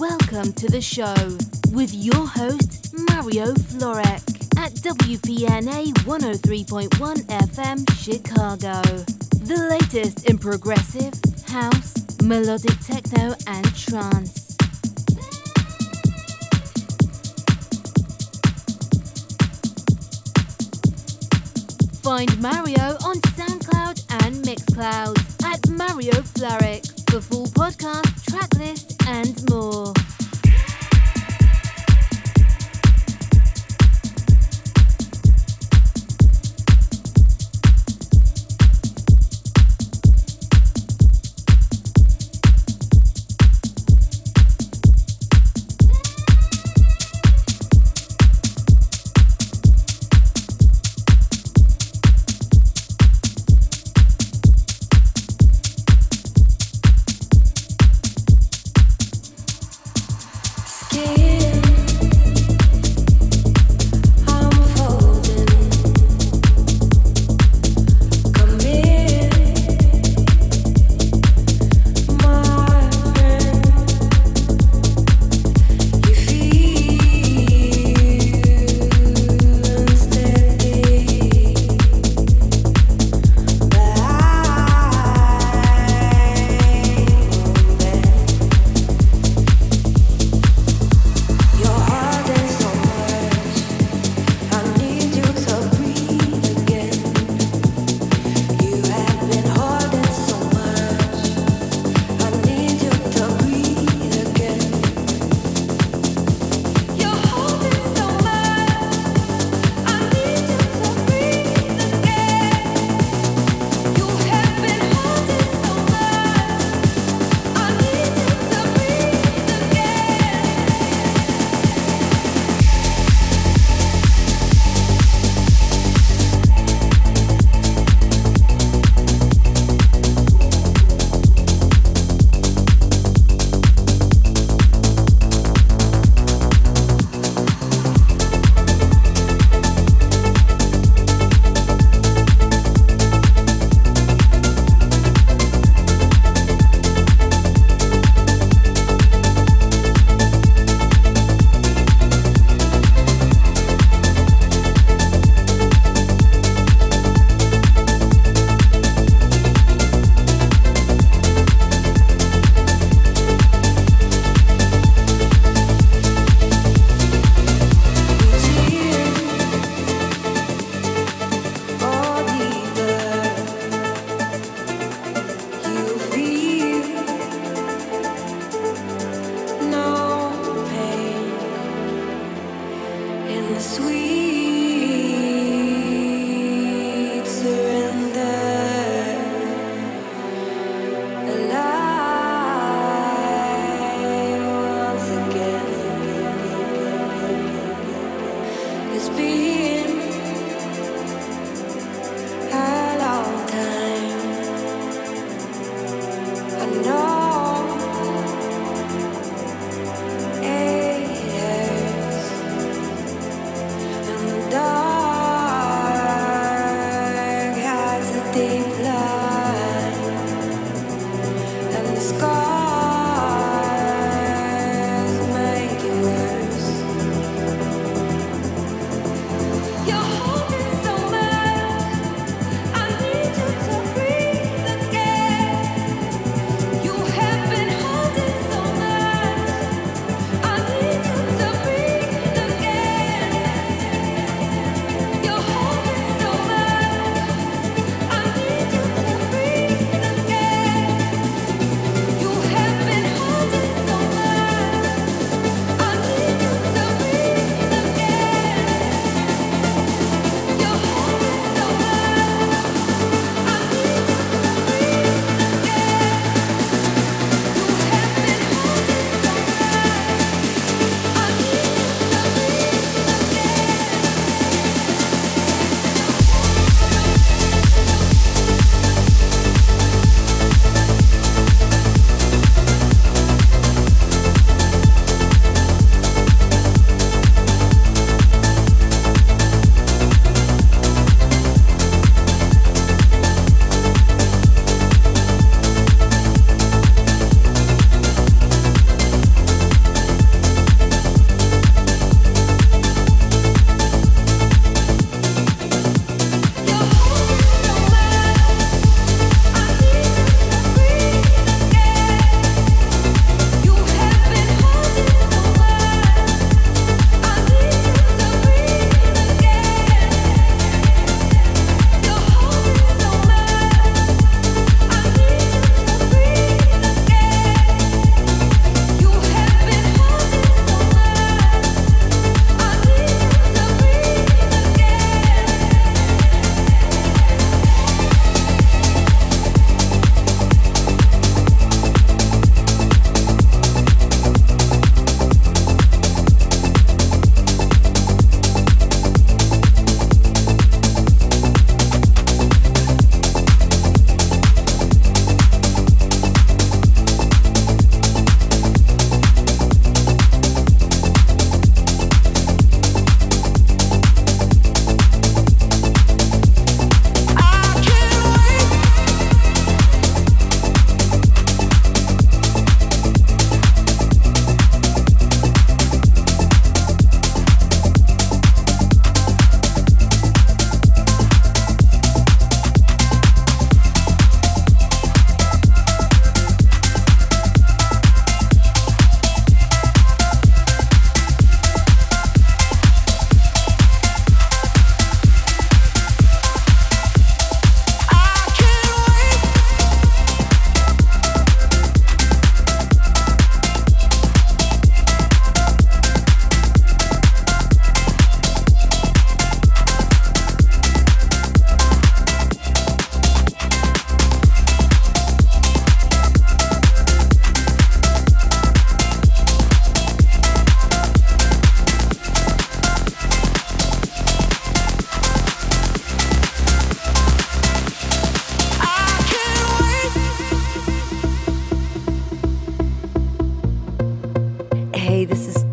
Welcome to the show with your host, Mario Florek at WPNA 103.1 FM Chicago. The latest in progressive, house, melodic techno, and trance. Find Mario on SoundCloud and Mixcloud at Mario Florek for full podcast, track list, and more.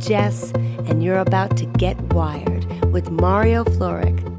Jess, and you're about to get wired with Mario Florek.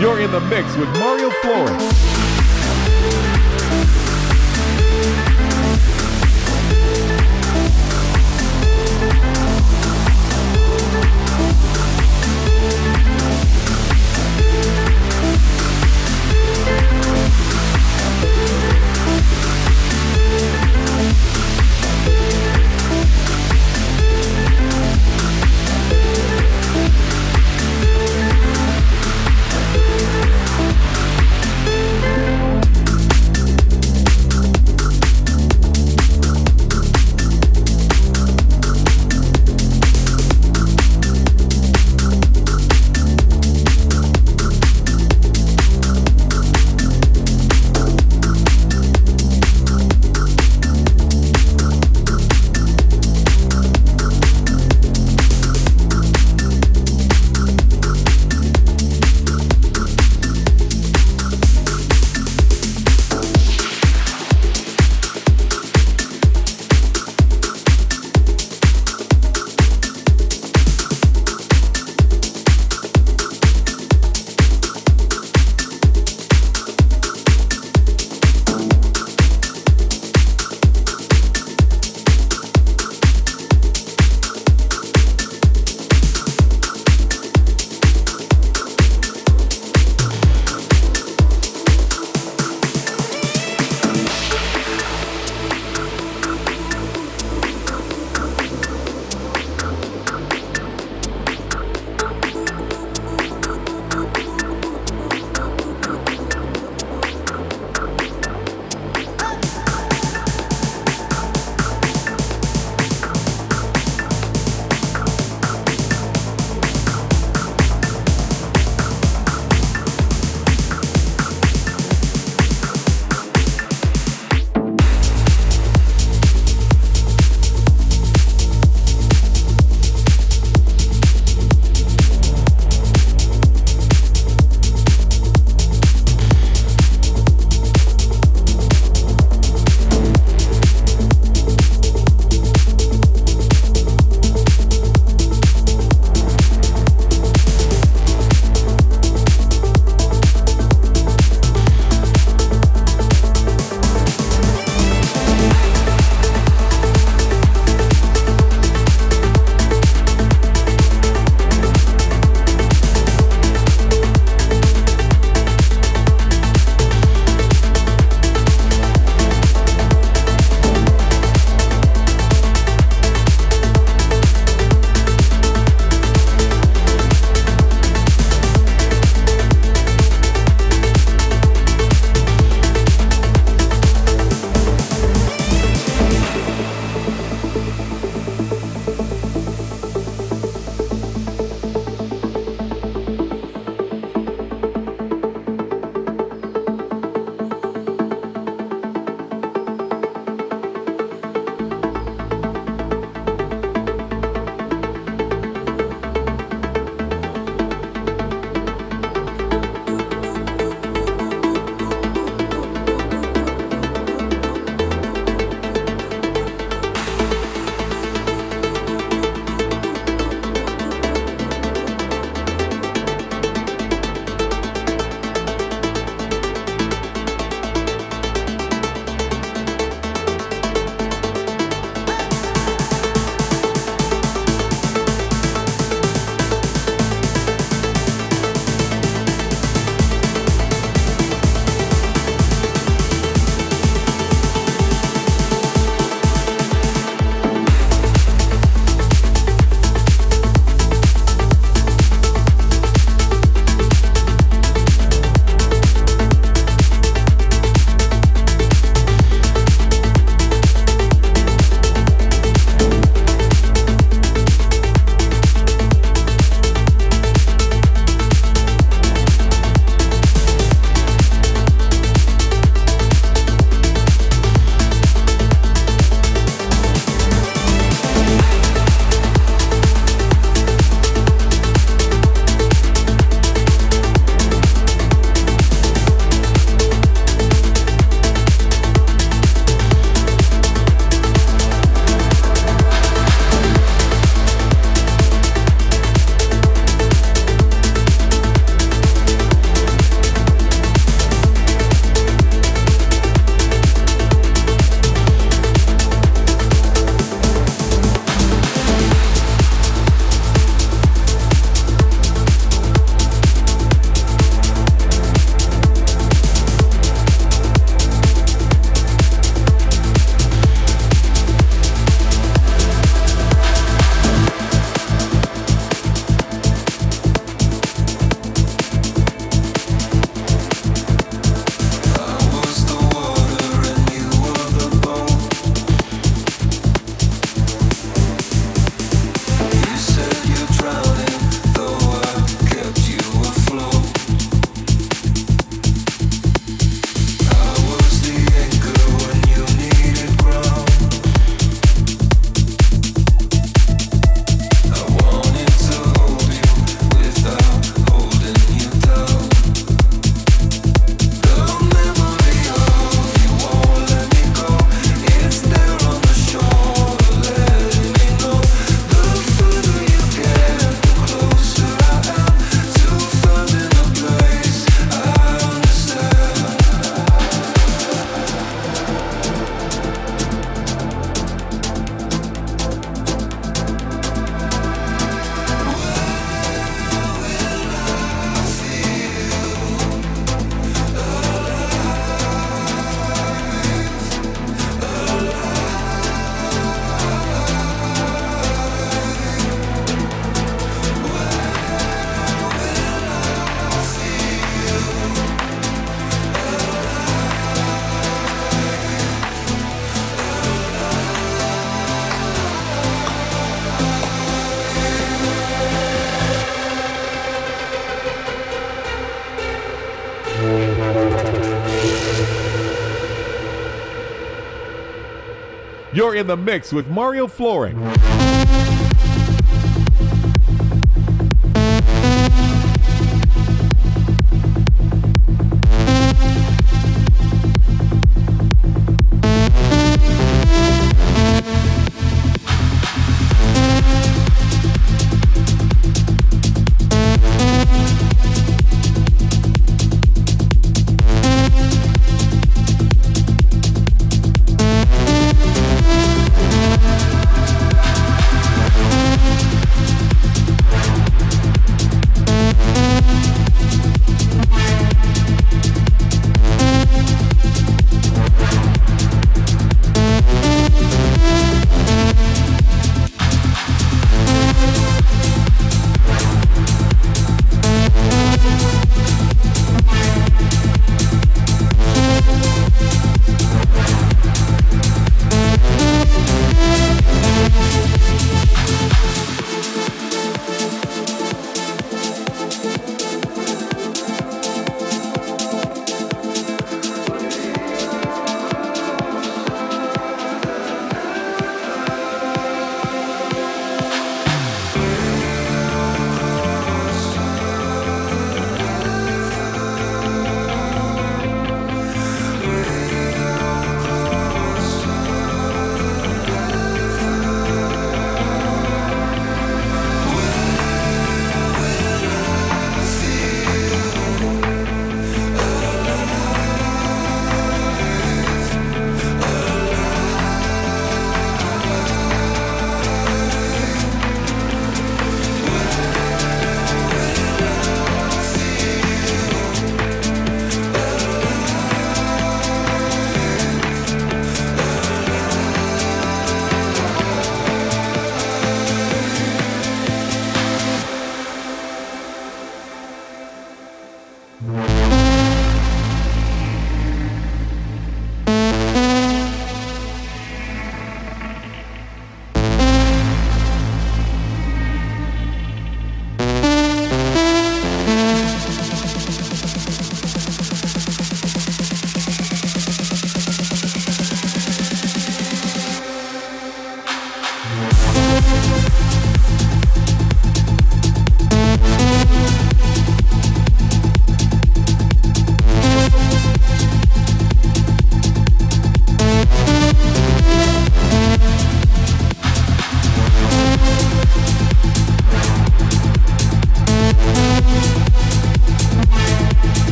You're in the mix with Mario Florek. You're in the mix with Mario Florek.